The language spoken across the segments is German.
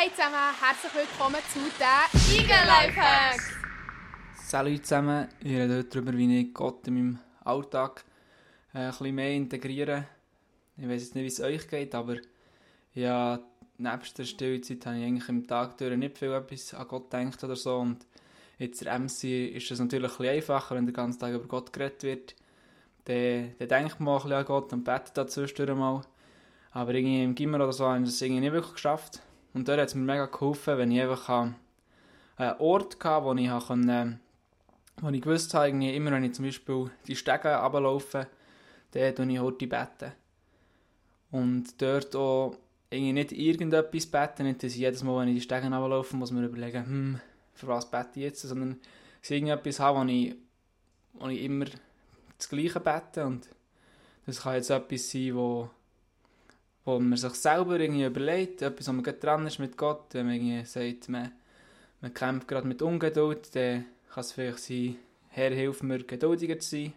Hey zusammen, herzlich willkommen zu den Eagle Lifehacks! Salut zusammen, ich rede heute darüber, wie ich Gott in meinem Alltag äh, ein bisschen mehr integrieren. Ich weiß jetzt nicht, wie es euch geht, aber ja, nebst der Stillzeit habe ich eigentlich im Tag durch nicht viel etwas an Gott gedacht oder so und jetzt der MC ist es natürlich ein bisschen einfacher, wenn der ganze Tag über Gott geredet wird. Dann, dann denkt man auch ein bisschen an Gott und betet dazwischen mal. Aber irgendwie im Gimmer oder so habe ich das irgendwie nicht wirklich geschafft. Und dort hat es mir mega geholfen, wenn ich einfach einen Ort hatte, wo ich konnte, wo ich gewusst habe, irgendwie immer wenn ich zum Beispiel die Stege runterlaufe, dann tue ich heute beten. Und dort auch irgendwie nicht irgendetwas beten, nicht, dass ich jedes Mal, wenn ich die Stege runterlaufe, muss mir überlegen, hm, für was bete ich jetzt, sondern dass ich irgendetwas habe, wo ich, wo ich immer das Gleiche bete und das kann jetzt etwas sein, wo, wo man sich selber irgendwie überlegt, etwas, wo man gerade dran ist mit Gott, wenn man irgendwie sagt, man, man kämpft gerade mit Ungeduld, dann kann es vielleicht sein, Herr, hilf mir, geduldiger zu sein.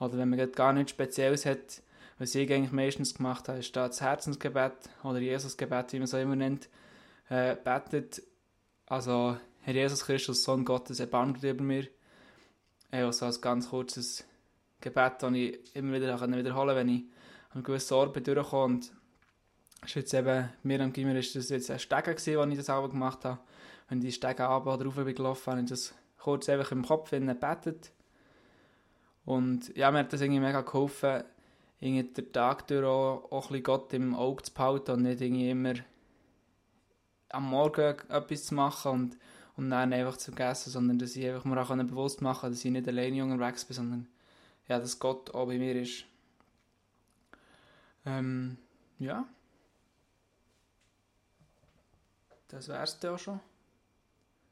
Oder wenn man gerade gar nichts Spezielles hat, was ich eigentlich meistens gemacht habe, ist da das Herzensgebet oder Jesusgebet, wie man es auch immer nennt, äh, betet. Also, Herr Jesus Christus, Sohn Gottes, erbarmt über mir. Also ein ganz kurzes Gebet, das ich immer wieder wiederholen kann, wenn ich an gewissen Orten durchkomme. Ist jetzt eben, mir am Gimmer ist das jetzt ein Stegen gewesen, als ich das auch gemacht habe. Wenn die Stegen runter oder rauf bin gelaufen, habe ich das kurz einfach im Kopf gebetet. Und ja, mir hat das irgendwie mega geholfen, irgendwie den Tag durch auch, auch ein bisschen Gott im Auge zu behalten und nicht irgendwie immer am Morgen etwas zu machen und, und dann einfach zu vergessen, sondern dass ich einfach mir auch bewusst machen kann, dass ich nicht alleine unterwegs bin, sondern ja, dass Gott auch bei mir ist. Ähm, ja. Das wär's dann auch schon.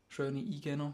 Schöne Eingeh noch.